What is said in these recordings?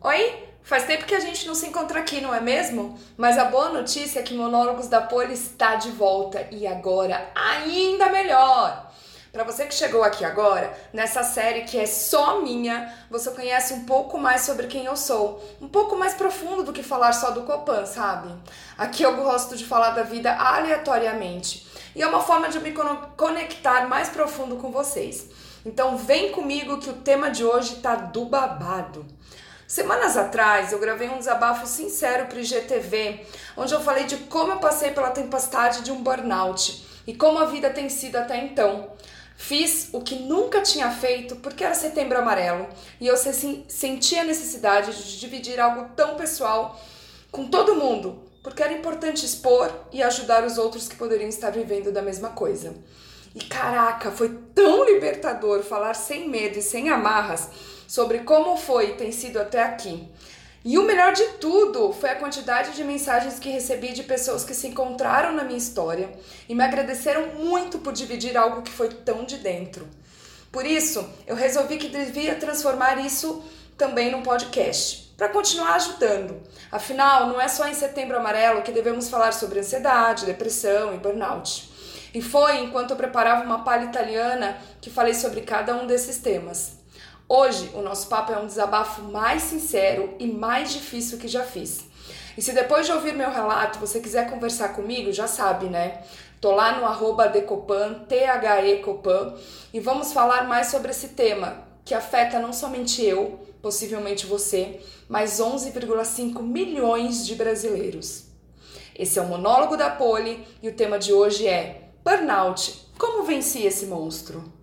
Oi? Faz tempo que a gente não se encontra aqui, não é mesmo? Mas a boa notícia é que Monólogos da Poli está de volta e agora ainda melhor. Para você que chegou aqui agora, nessa série que é só minha, você conhece um pouco mais sobre quem eu sou, um pouco mais profundo do que falar só do Copan, sabe? Aqui eu gosto de falar da vida aleatoriamente e é uma forma de me conectar mais profundo com vocês. Então vem comigo que o tema de hoje tá do babado. Semanas atrás eu gravei um desabafo sincero para o IGTV, onde eu falei de como eu passei pela tempestade de um burnout e como a vida tem sido até então. Fiz o que nunca tinha feito porque era setembro amarelo e eu senti a necessidade de dividir algo tão pessoal com todo mundo, porque era importante expor e ajudar os outros que poderiam estar vivendo da mesma coisa. E caraca, foi tão libertador falar sem medo e sem amarras sobre como foi e tem sido até aqui. E o melhor de tudo foi a quantidade de mensagens que recebi de pessoas que se encontraram na minha história e me agradeceram muito por dividir algo que foi tão de dentro. Por isso, eu resolvi que devia transformar isso também num podcast, para continuar ajudando. Afinal, não é só em Setembro Amarelo que devemos falar sobre ansiedade, depressão e burnout. E foi enquanto eu preparava uma palha italiana que falei sobre cada um desses temas. Hoje, o nosso papo é um desabafo mais sincero e mais difícil que já fiz. E se depois de ouvir meu relato você quiser conversar comigo, já sabe, né? Tô lá no arroba decopan, T-H-E Copan, e vamos falar mais sobre esse tema que afeta não somente eu, possivelmente você, mas 11,5 milhões de brasileiros. Esse é o monólogo da Poli e o tema de hoje é Burnout. Como venci esse monstro?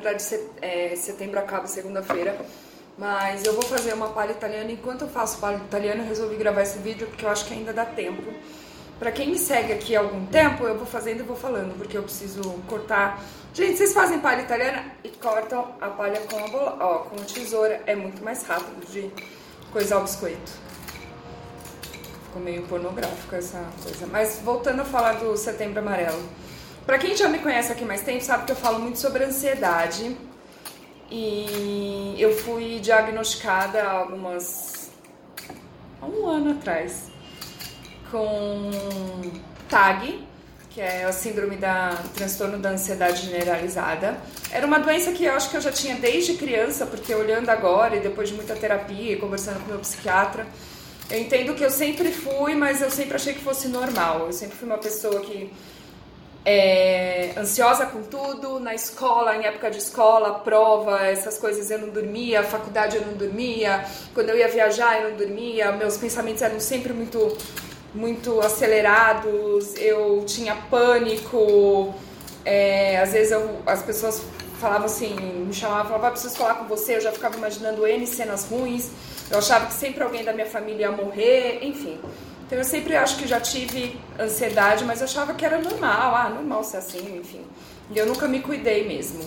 Verdade é, setembro acaba segunda-feira, mas eu vou fazer uma palha italiana. Enquanto eu faço palha italiana, eu resolvi gravar esse vídeo porque eu acho que ainda dá tempo. Pra quem me segue aqui há algum tempo, eu vou fazendo e vou falando, porque eu preciso cortar. Gente, vocês fazem palha italiana e cortam a palha com a bola, ó, com a tesoura, é muito mais rápido de coisar o biscoito. Ficou meio pornográfico essa coisa. Mas voltando a falar do setembro amarelo. Para quem já me conhece aqui mais tempo, sabe que eu falo muito sobre ansiedade. E eu fui diagnosticada há algumas. há um ano atrás com TAG, que é a síndrome da transtorno da ansiedade generalizada. Era uma doença que eu acho que eu já tinha desde criança, porque olhando agora e depois de muita terapia e conversando com meu psiquiatra, eu entendo que eu sempre fui, mas eu sempre achei que fosse normal. Eu sempre fui uma pessoa que é, ansiosa com tudo, na escola, em época de escola, prova, essas coisas eu não dormia, faculdade eu não dormia, quando eu ia viajar eu não dormia, meus pensamentos eram sempre muito muito acelerados, eu tinha pânico, é, às vezes eu, as pessoas falavam assim, me chamavam, falavam, ah, preciso falar com você, eu já ficava imaginando N cenas ruins, eu achava que sempre alguém da minha família ia morrer, enfim. Então eu sempre acho que já tive ansiedade, mas achava que era normal, ah, normal ser assim, enfim. E eu nunca me cuidei mesmo.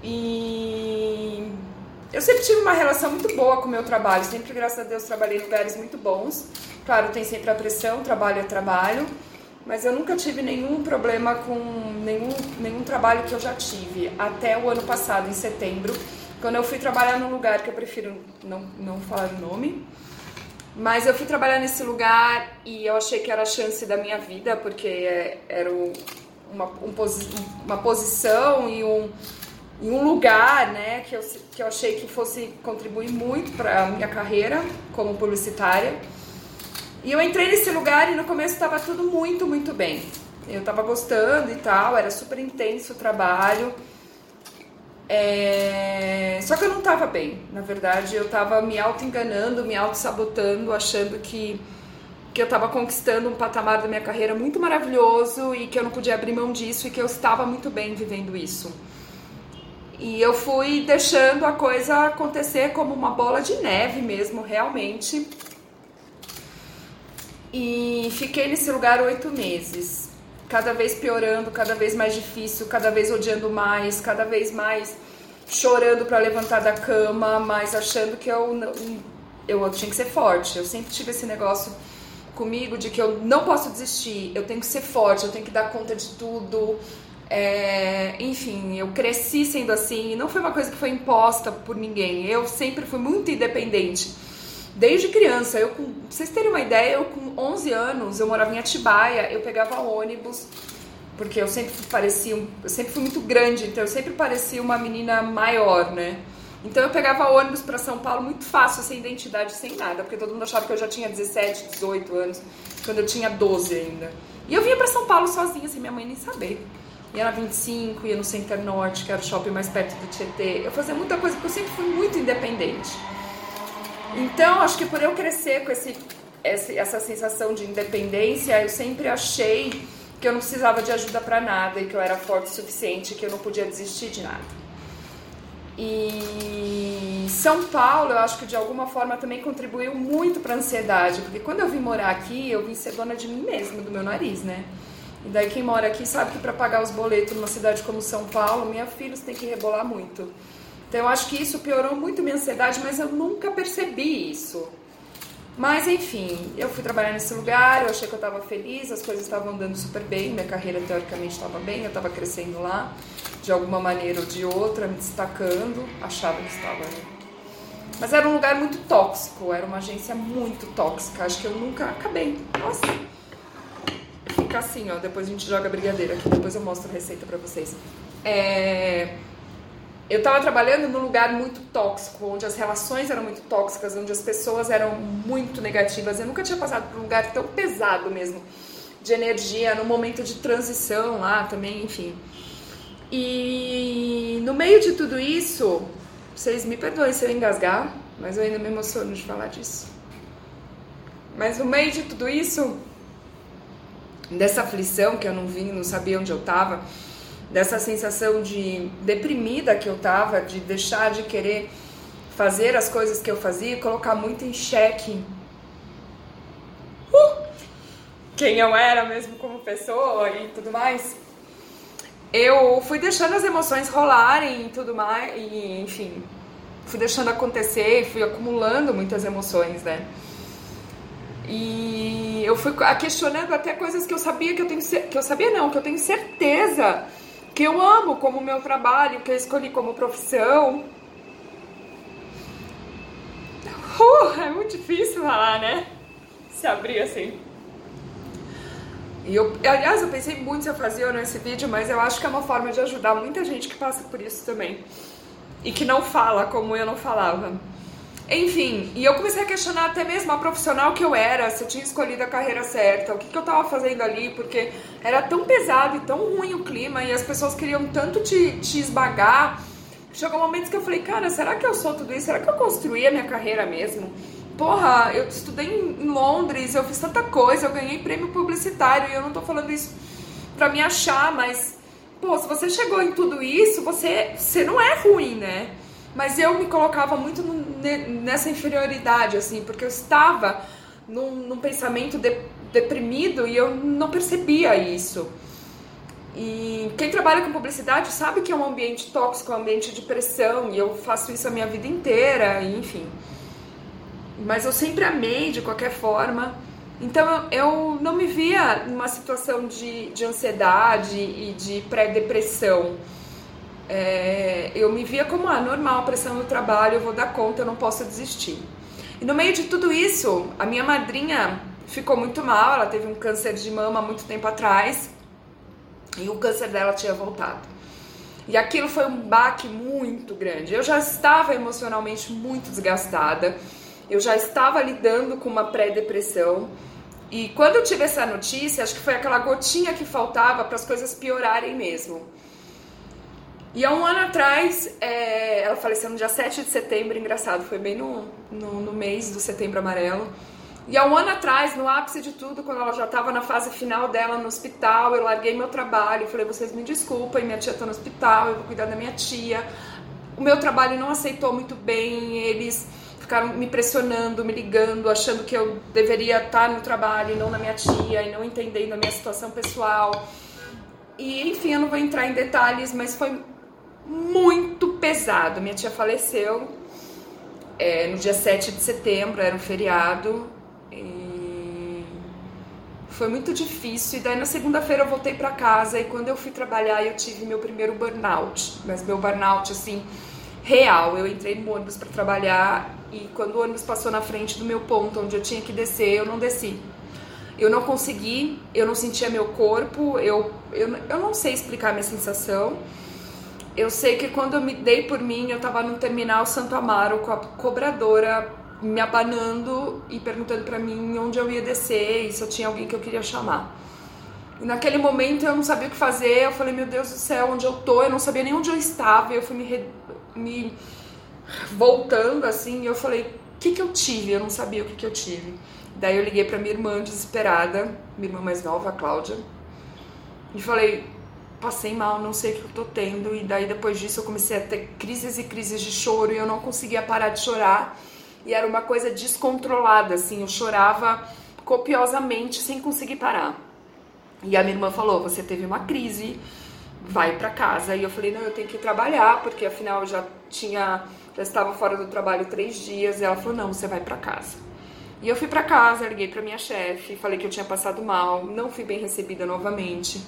E eu sempre tive uma relação muito boa com o meu trabalho, sempre, graças a Deus, trabalhei em lugares muito bons. Claro, tem sempre a pressão, trabalho é trabalho, mas eu nunca tive nenhum problema com nenhum, nenhum trabalho que eu já tive, até o ano passado, em setembro, quando eu fui trabalhar num lugar que eu prefiro não, não falar o nome, mas eu fui trabalhar nesse lugar e eu achei que era a chance da minha vida, porque era uma, um, uma posição e um, e um lugar né, que, eu, que eu achei que fosse contribuir muito para a minha carreira como publicitária. E eu entrei nesse lugar e no começo estava tudo muito, muito bem. Eu estava gostando e tal, era super intenso o trabalho. É... Só que eu não estava bem, na verdade, eu estava me auto-enganando, me auto-sabotando, achando que, que eu estava conquistando um patamar da minha carreira muito maravilhoso e que eu não podia abrir mão disso e que eu estava muito bem vivendo isso. E eu fui deixando a coisa acontecer como uma bola de neve mesmo, realmente. E fiquei nesse lugar oito meses cada vez piorando, cada vez mais difícil, cada vez odiando mais, cada vez mais chorando para levantar da cama, mas achando que eu eu tinha que ser forte. Eu sempre tive esse negócio comigo de que eu não posso desistir, eu tenho que ser forte, eu tenho que dar conta de tudo. É, enfim, eu cresci sendo assim, não foi uma coisa que foi imposta por ninguém. Eu sempre fui muito independente. Desde criança, eu com, pra vocês terem uma ideia, eu com 11 anos, eu morava em Atibaia, eu pegava ônibus, porque eu sempre parecia, eu sempre fui muito grande, então eu sempre parecia uma menina maior, né? Então eu pegava ônibus para São Paulo muito fácil, sem identidade, sem nada, porque todo mundo achava que eu já tinha 17, 18 anos, quando eu tinha 12 ainda. E eu vinha para São Paulo sozinha, sem minha mãe nem saber. Ia na 25, ia no Center Norte, que era o shopping mais perto do Tietê. Eu fazia muita coisa, porque eu sempre fui muito independente. Então, acho que por eu crescer com esse, essa sensação de independência, eu sempre achei que eu não precisava de ajuda para nada e que eu era forte o suficiente, que eu não podia desistir de nada. E São Paulo, eu acho que de alguma forma também contribuiu muito para a ansiedade, porque quando eu vim morar aqui, eu vim ser dona de mim mesma, do meu nariz, né? E daí quem mora aqui sabe que para pagar os boletos numa cidade como São Paulo, minha filha tem que rebolar muito. Então eu acho que isso piorou muito minha ansiedade, mas eu nunca percebi isso. Mas enfim, eu fui trabalhar nesse lugar, eu achei que eu estava feliz, as coisas estavam andando super bem, minha carreira teoricamente estava bem, eu estava crescendo lá, de alguma maneira ou de outra, me destacando, achava que estava. Né? Mas era um lugar muito tóxico, era uma agência muito tóxica, acho que eu nunca acabei. Nossa! Fica assim, ó, depois a gente joga a brigadeira aqui, depois eu mostro a receita pra vocês. É eu estava trabalhando num lugar muito tóxico, onde as relações eram muito tóxicas, onde as pessoas eram muito negativas. Eu nunca tinha passado por um lugar tão pesado mesmo de energia, no momento de transição lá também, enfim. E no meio de tudo isso, vocês me perdoem se eu engasgar, mas eu ainda me emociono de falar disso. Mas no meio de tudo isso, dessa aflição que eu não vim, não sabia onde eu estava, dessa sensação de deprimida que eu tava, de deixar de querer fazer as coisas que eu fazia, colocar muito em xeque uh, quem eu era mesmo como pessoa e tudo mais. Eu fui deixando as emoções rolarem e tudo mais, e enfim, fui deixando acontecer, fui acumulando muitas emoções, né? E eu fui questionando até coisas que eu sabia que eu tenho que eu sabia não, que eu tenho certeza que eu amo como meu trabalho, que eu escolhi como profissão. Uh, é muito difícil falar, né? Se abrir assim. E eu, aliás, eu pensei muito se eu fazia ou não esse vídeo, mas eu acho que é uma forma de ajudar muita gente que passa por isso também. E que não fala como eu não falava. Enfim, e eu comecei a questionar até mesmo a profissional que eu era, se eu tinha escolhido a carreira certa, o que, que eu tava fazendo ali, porque era tão pesado e tão ruim o clima e as pessoas queriam tanto te, te esbagar. Chegou momentos que eu falei, cara, será que eu sou tudo isso? Será que eu construí a minha carreira mesmo? Porra, eu estudei em Londres, eu fiz tanta coisa, eu ganhei prêmio publicitário e eu não tô falando isso pra me achar, mas, pô, se você chegou em tudo isso, você, você não é ruim, né? Mas eu me colocava muito nessa inferioridade, assim, porque eu estava num, num pensamento de, deprimido e eu não percebia isso. E quem trabalha com publicidade sabe que é um ambiente tóxico, é um ambiente de pressão, e eu faço isso a minha vida inteira, enfim. Mas eu sempre amei de qualquer forma. Então eu não me via numa situação de, de ansiedade e de pré-depressão é, eu me via como ah, normal, pressão no trabalho, eu vou dar conta, eu não posso desistir. E no meio de tudo isso, a minha madrinha ficou muito mal, ela teve um câncer de mama muito tempo atrás e o câncer dela tinha voltado. E aquilo foi um baque muito grande. Eu já estava emocionalmente muito desgastada, eu já estava lidando com uma pré-depressão. E quando eu tive essa notícia, acho que foi aquela gotinha que faltava para as coisas piorarem mesmo. E há um ano atrás, é, ela faleceu no dia 7 de setembro, engraçado, foi bem no, no, no, mês do setembro amarelo. E há um ano atrás, no ápice de tudo, quando ela já estava na fase final dela no hospital, eu larguei meu trabalho, falei, vocês me desculpem, minha tia está no hospital, eu vou cuidar da minha tia. O meu trabalho não aceitou muito bem, eles ficaram me pressionando, me ligando, achando que eu deveria estar no trabalho e não na minha tia, e não entendendo a minha situação pessoal. E enfim, eu não vou entrar em detalhes, mas foi muito pesado. Minha tia faleceu é, no dia 7 de setembro, era um feriado. E foi muito difícil. E daí na segunda-feira eu voltei para casa e quando eu fui trabalhar eu tive meu primeiro burnout. Mas meu burnout, assim, real. Eu entrei no ônibus para trabalhar e quando o ônibus passou na frente do meu ponto onde eu tinha que descer, eu não desci. Eu não consegui, eu não sentia meu corpo, eu, eu, eu não sei explicar minha sensação. Eu sei que quando eu me dei por mim, eu tava no terminal Santo Amaro com a cobradora me abanando e perguntando para mim onde eu ia descer e se eu tinha alguém que eu queria chamar. E naquele momento eu não sabia o que fazer, eu falei, meu Deus do céu, onde eu tô? Eu não sabia nem onde eu estava, eu fui me, re... me voltando assim, e eu falei, o que que eu tive? Eu não sabia o que que eu tive. Daí eu liguei para minha irmã desesperada, minha irmã mais nova, a Cláudia, e falei: passei mal, não sei o que eu tô tendo. E daí depois disso eu comecei a ter crises e crises de choro e eu não conseguia parar de chorar. E era uma coisa descontrolada, assim, eu chorava copiosamente sem conseguir parar. E a minha irmã falou: Você teve uma crise, vai para casa. E eu falei: Não, eu tenho que trabalhar, porque afinal eu já tinha, já estava fora do trabalho três dias. E ela falou: Não, você vai para casa. E eu fui para casa, liguei para minha chefe, falei que eu tinha passado mal, não fui bem recebida novamente.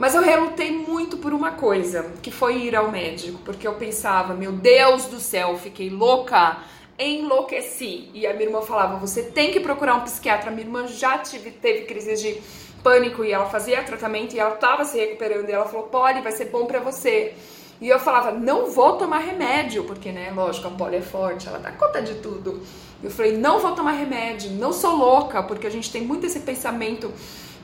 Mas eu relutei muito por uma coisa, que foi ir ao médico, porque eu pensava, meu Deus do céu, fiquei louca, enlouqueci. E a minha irmã falava, você tem que procurar um psiquiatra. Minha irmã já tive, teve crises de pânico e ela fazia tratamento e ela estava se recuperando. E ela falou, Polly, vai ser bom para você. E eu falava, não vou tomar remédio, porque, né, lógico, a Polly é forte, ela dá conta de tudo. Eu falei, não vou tomar remédio, não sou louca, porque a gente tem muito esse pensamento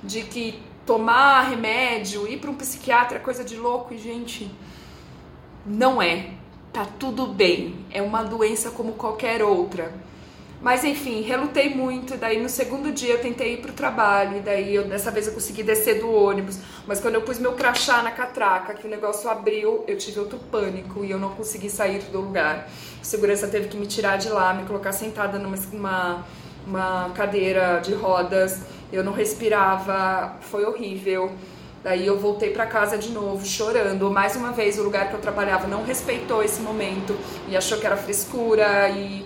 de que tomar remédio, ir para um psiquiatra é coisa de louco e gente, não é. Tá tudo bem, é uma doença como qualquer outra. Mas enfim, relutei muito, daí no segundo dia eu tentei ir pro trabalho, daí eu, dessa vez eu consegui descer do ônibus. Mas quando eu pus meu crachá na catraca, que o negócio abriu, eu tive outro pânico e eu não consegui sair do lugar. A segurança teve que me tirar de lá, me colocar sentada numa uma, uma cadeira de rodas. Eu não respirava, foi horrível. Daí eu voltei para casa de novo, chorando. Mais uma vez, o lugar que eu trabalhava não respeitou esse momento e achou que era frescura e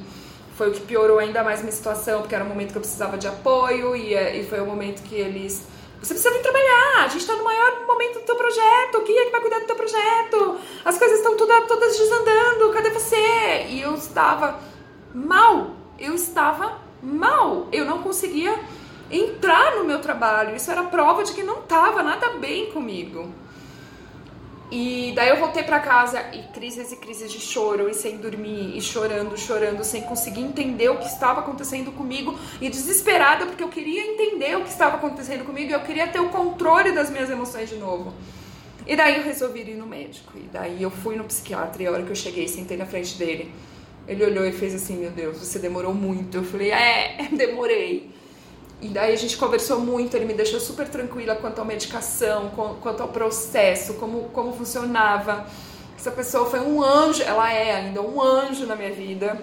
foi o que piorou ainda mais minha situação, porque era um momento que eu precisava de apoio e, é, e foi o momento que eles. Você precisa vir trabalhar, a gente está no maior momento do teu projeto, quem é que vai cuidar do teu projeto? As coisas estão toda, todas desandando, cadê você? E eu estava mal, eu estava mal, eu não conseguia entrar no meu trabalho, isso era prova de que não estava nada bem comigo. E daí eu voltei para casa e crises e crises de choro e sem dormir e chorando, chorando, sem conseguir entender o que estava acontecendo comigo e desesperada porque eu queria entender o que estava acontecendo comigo e eu queria ter o controle das minhas emoções de novo. E daí eu resolvi ir no médico. E daí eu fui no psiquiatra e a hora que eu cheguei, sentei na frente dele. Ele olhou e fez assim: Meu Deus, você demorou muito. Eu falei: É, demorei. E daí a gente conversou muito, ele me deixou super tranquila quanto à medicação, quanto ao processo, como, como funcionava. Essa pessoa foi um anjo, ela é ainda um anjo na minha vida.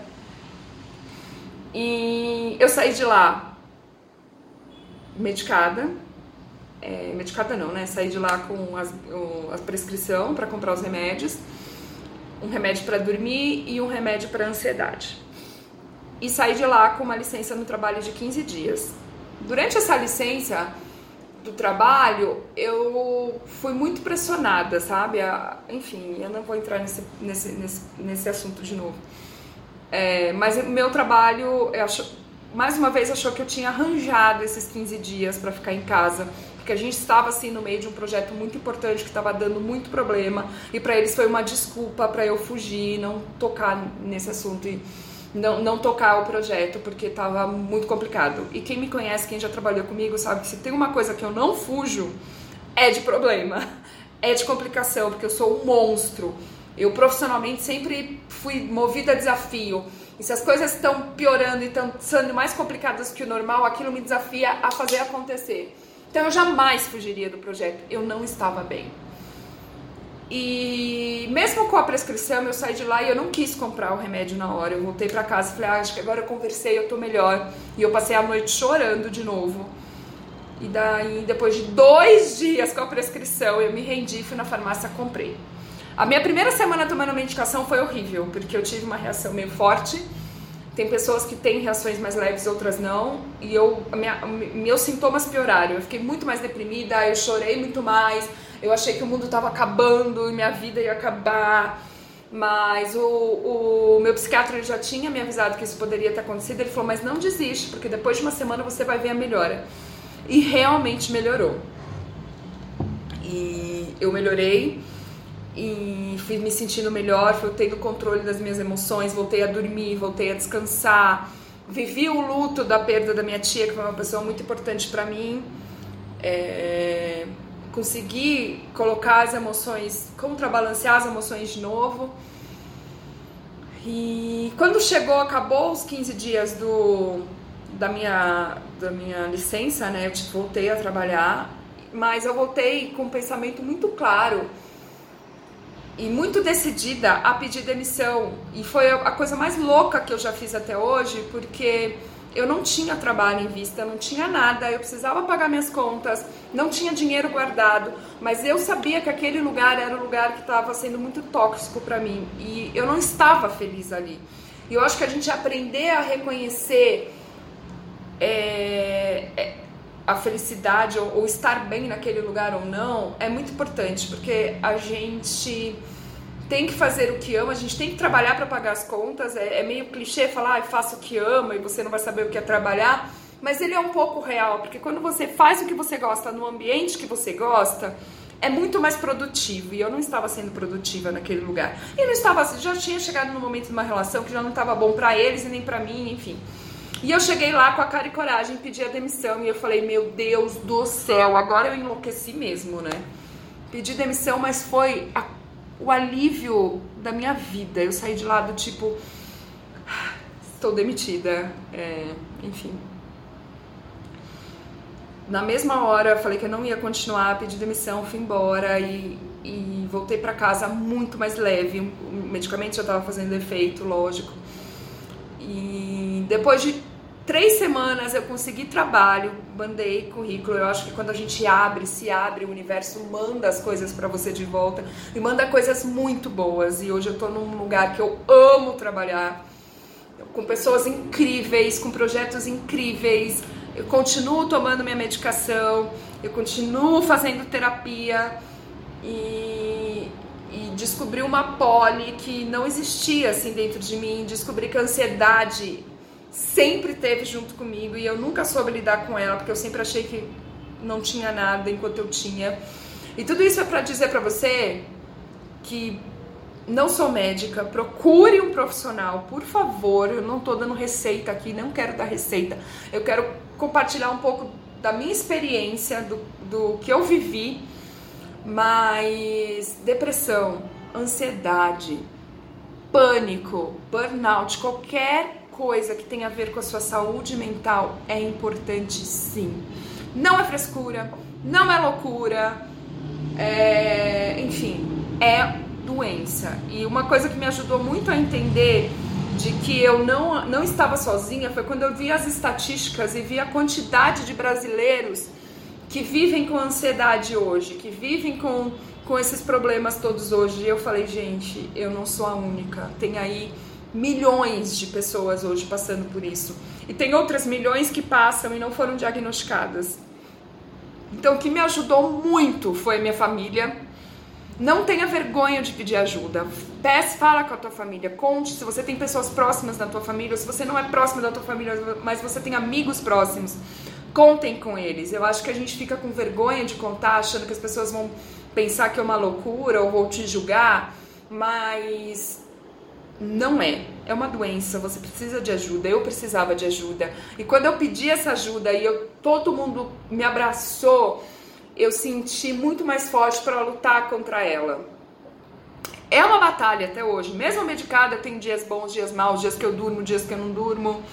E eu saí de lá medicada, é, medicada não, né? Saí de lá com as, o, a prescrição para comprar os remédios, um remédio para dormir e um remédio para ansiedade. E saí de lá com uma licença no trabalho de 15 dias. Durante essa licença do trabalho, eu fui muito pressionada, sabe? Enfim, eu não vou entrar nesse, nesse, nesse, nesse assunto de novo. É, mas o meu trabalho, acho, mais uma vez, achou que eu tinha arranjado esses 15 dias para ficar em casa, porque a gente estava assim no meio de um projeto muito importante que estava dando muito problema, e para eles foi uma desculpa para eu fugir, não tocar nesse assunto. E, não, não tocar o projeto porque estava muito complicado. E quem me conhece, quem já trabalhou comigo, sabe que se tem uma coisa que eu não fujo, é de problema, é de complicação, porque eu sou um monstro. Eu profissionalmente sempre fui movida a desafio. E se as coisas estão piorando e estão sendo mais complicadas que o normal, aquilo me desafia a fazer acontecer. Então eu jamais fugiria do projeto. Eu não estava bem. E mesmo com a prescrição, eu saí de lá e eu não quis comprar o remédio na hora. Eu voltei para casa e falei, ah, acho que agora eu conversei, eu tô melhor. E eu passei a noite chorando de novo. E daí, depois de dois dias com a prescrição, eu me rendi, fui na farmácia comprei. A minha primeira semana tomando medicação foi horrível, porque eu tive uma reação meio forte. Tem pessoas que têm reações mais leves, outras não. E eu, minha, meus sintomas pioraram. Eu fiquei muito mais deprimida, eu chorei muito mais. Eu achei que o mundo estava acabando e minha vida ia acabar. Mas o, o meu psiquiatra já tinha me avisado que isso poderia ter acontecido. Ele falou: Mas não desiste, porque depois de uma semana você vai ver a melhora. E realmente melhorou. E eu melhorei e fui me sentindo melhor, fui tendo controle das minhas emoções, voltei a dormir, voltei a descansar. Vivi o luto da perda da minha tia, que foi uma pessoa muito importante para mim. É... Consegui colocar as emoções, contrabalancear as emoções de novo. E quando chegou, acabou os 15 dias do, da, minha, da minha licença, né? Eu tipo, voltei a trabalhar, mas eu voltei com um pensamento muito claro e muito decidida a pedir demissão. E foi a coisa mais louca que eu já fiz até hoje, porque eu não tinha trabalho em vista, não tinha nada, eu precisava pagar minhas contas, não tinha dinheiro guardado, mas eu sabia que aquele lugar era um lugar que estava sendo muito tóxico para mim e eu não estava feliz ali. E eu acho que a gente aprender a reconhecer é, é, a felicidade ou, ou, estar bem naquele lugar ou não é muito importante, porque a gente tem que fazer o que ama, a gente tem que trabalhar para pagar as contas. É, é, meio clichê falar, ah, faça o que ama e você não vai saber o que é trabalhar, mas ele é um pouco real, porque quando você faz o que você gosta no ambiente que você gosta, é muito mais produtivo. E eu não estava sendo produtiva naquele lugar. E não estava, já tinha chegado no momento de uma relação que já não estava bom para eles e nem para mim, enfim. E eu cheguei lá com a cara e coragem, pedi a demissão e eu falei, meu Deus do céu, agora eu enlouqueci mesmo, né? Pedi demissão, mas foi a, o alívio da minha vida. Eu saí de lá do tipo, estou demitida, é, enfim. Na mesma hora falei que eu não ia continuar, pedi demissão, fui embora e, e voltei para casa muito mais leve. O medicamento já estava fazendo efeito, lógico. E depois de três semanas eu consegui trabalho, mandei currículo. Eu acho que quando a gente abre, se abre, o universo manda as coisas para você de volta e manda coisas muito boas. E hoje eu tô num lugar que eu amo trabalhar, com pessoas incríveis, com projetos incríveis. Eu continuo tomando minha medicação, eu continuo fazendo terapia e, e descobri uma poli que não existia assim dentro de mim. Descobri que a ansiedade sempre teve junto comigo e eu nunca soube lidar com ela porque eu sempre achei que não tinha nada enquanto eu tinha. E tudo isso é para dizer para você que não sou médica, procure um profissional, por favor. Eu não tô dando receita aqui, não quero dar receita. Eu quero compartilhar um pouco da minha experiência, do, do que eu vivi, mas depressão, ansiedade, pânico, burnout, qualquer coisa que tem a ver com a sua saúde mental é importante sim. Não é frescura, não é loucura, é, enfim, é doença. E uma coisa que me ajudou muito a entender de que eu não, não estava sozinha foi quando eu vi as estatísticas e vi a quantidade de brasileiros que vivem com ansiedade hoje, que vivem com, com esses problemas todos hoje. E eu falei, gente, eu não sou a única. Tem aí milhões de pessoas hoje passando por isso. E tem outras milhões que passam e não foram diagnosticadas. Então, o que me ajudou muito foi minha família. Não tenha vergonha de pedir ajuda. Peça, fala com a tua família, conte se você tem pessoas próximas da tua família, ou se você não é próximo da tua família, mas você tem amigos próximos. Contem com eles. Eu acho que a gente fica com vergonha de contar, achando que as pessoas vão pensar que é uma loucura ou vão te julgar, mas não é. É uma doença, você precisa de ajuda. Eu precisava de ajuda. E quando eu pedi essa ajuda e eu, todo mundo me abraçou, eu senti muito mais forte para lutar contra ela. É uma batalha até hoje. Mesmo medicada, tem dias bons, dias maus, dias que eu durmo, dias que eu não durmo,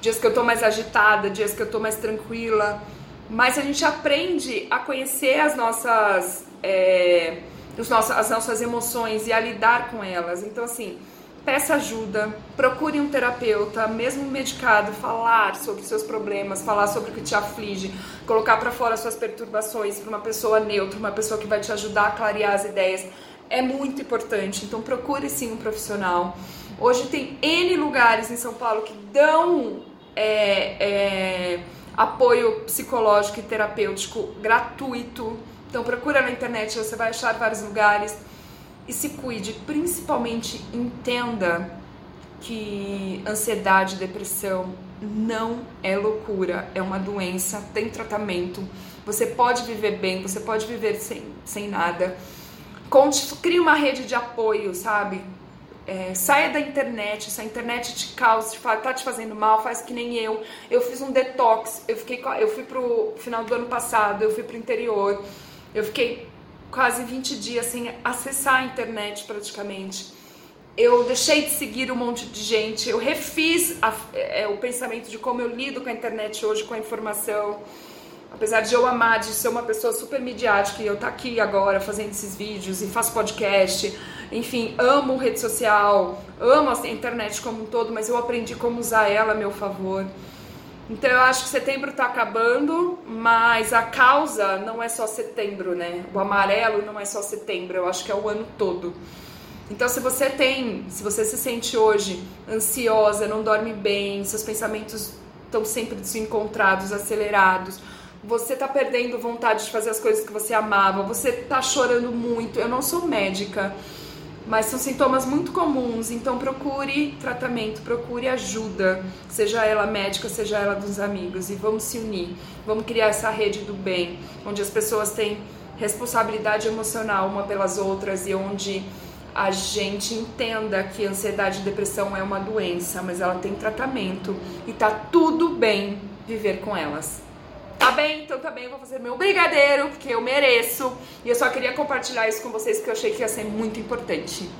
dias que eu tô mais agitada, dias que eu tô mais tranquila. Mas a gente aprende a conhecer as nossas, é, os nossos, as nossas emoções e a lidar com elas. Então, assim, peça ajuda, procure um terapeuta, mesmo medicado, falar sobre seus problemas, falar sobre o que te aflige, colocar para fora suas perturbações para uma pessoa neutra, uma pessoa que vai te ajudar a clarear as ideias. é muito importante. Então procure sim um profissional. Hoje tem N lugares em São Paulo que dão é, é, apoio psicológico e terapêutico gratuito. Então procura na internet, você vai achar vários lugares e se cuide, principalmente entenda que ansiedade, depressão não é loucura, é uma doença, tem tratamento. Você pode viver bem, você pode viver sem, sem nada. Conte, crie uma rede de apoio, sabe? É, saia da internet, se a internet te causa, te tá te fazendo mal, faz que nem eu. Eu fiz um detox, eu fiquei, eu fui pro final do ano passado, eu fui pro interior, eu fiquei quase 20 dias sem acessar a internet praticamente. Eu deixei de seguir um monte de gente, eu refiz a, é, o pensamento de como eu lido com a internet hoje, com a informação. Apesar de eu amar, de ser uma pessoa super midiática e eu estar tá aqui agora fazendo esses vídeos e faço podcast, enfim, amo rede social, amo a internet como um todo, mas eu aprendi como usar ela a meu favor. Então eu acho que setembro está acabando, mas a causa não é só setembro, né? O amarelo não é só setembro, eu acho que é o ano todo. Então se você tem, se você se sente hoje ansiosa, não dorme bem, seus pensamentos estão sempre desencontrados, acelerados, você está perdendo vontade de fazer as coisas que você amava, você está chorando muito. Eu não sou médica, mas são sintomas muito comuns, então procure tratamento, procure ajuda, seja ela médica, seja ela dos amigos, e vamos se unir, vamos criar essa rede do bem, onde as pessoas têm responsabilidade emocional uma pelas outras e onde a gente entenda que ansiedade e depressão é uma doença, mas ela tem tratamento e tá tudo bem viver com elas. Tá bem? Então também tá vou fazer meu brigadeiro, porque eu mereço. E eu só queria compartilhar isso com vocês, que eu achei que ia ser muito importante.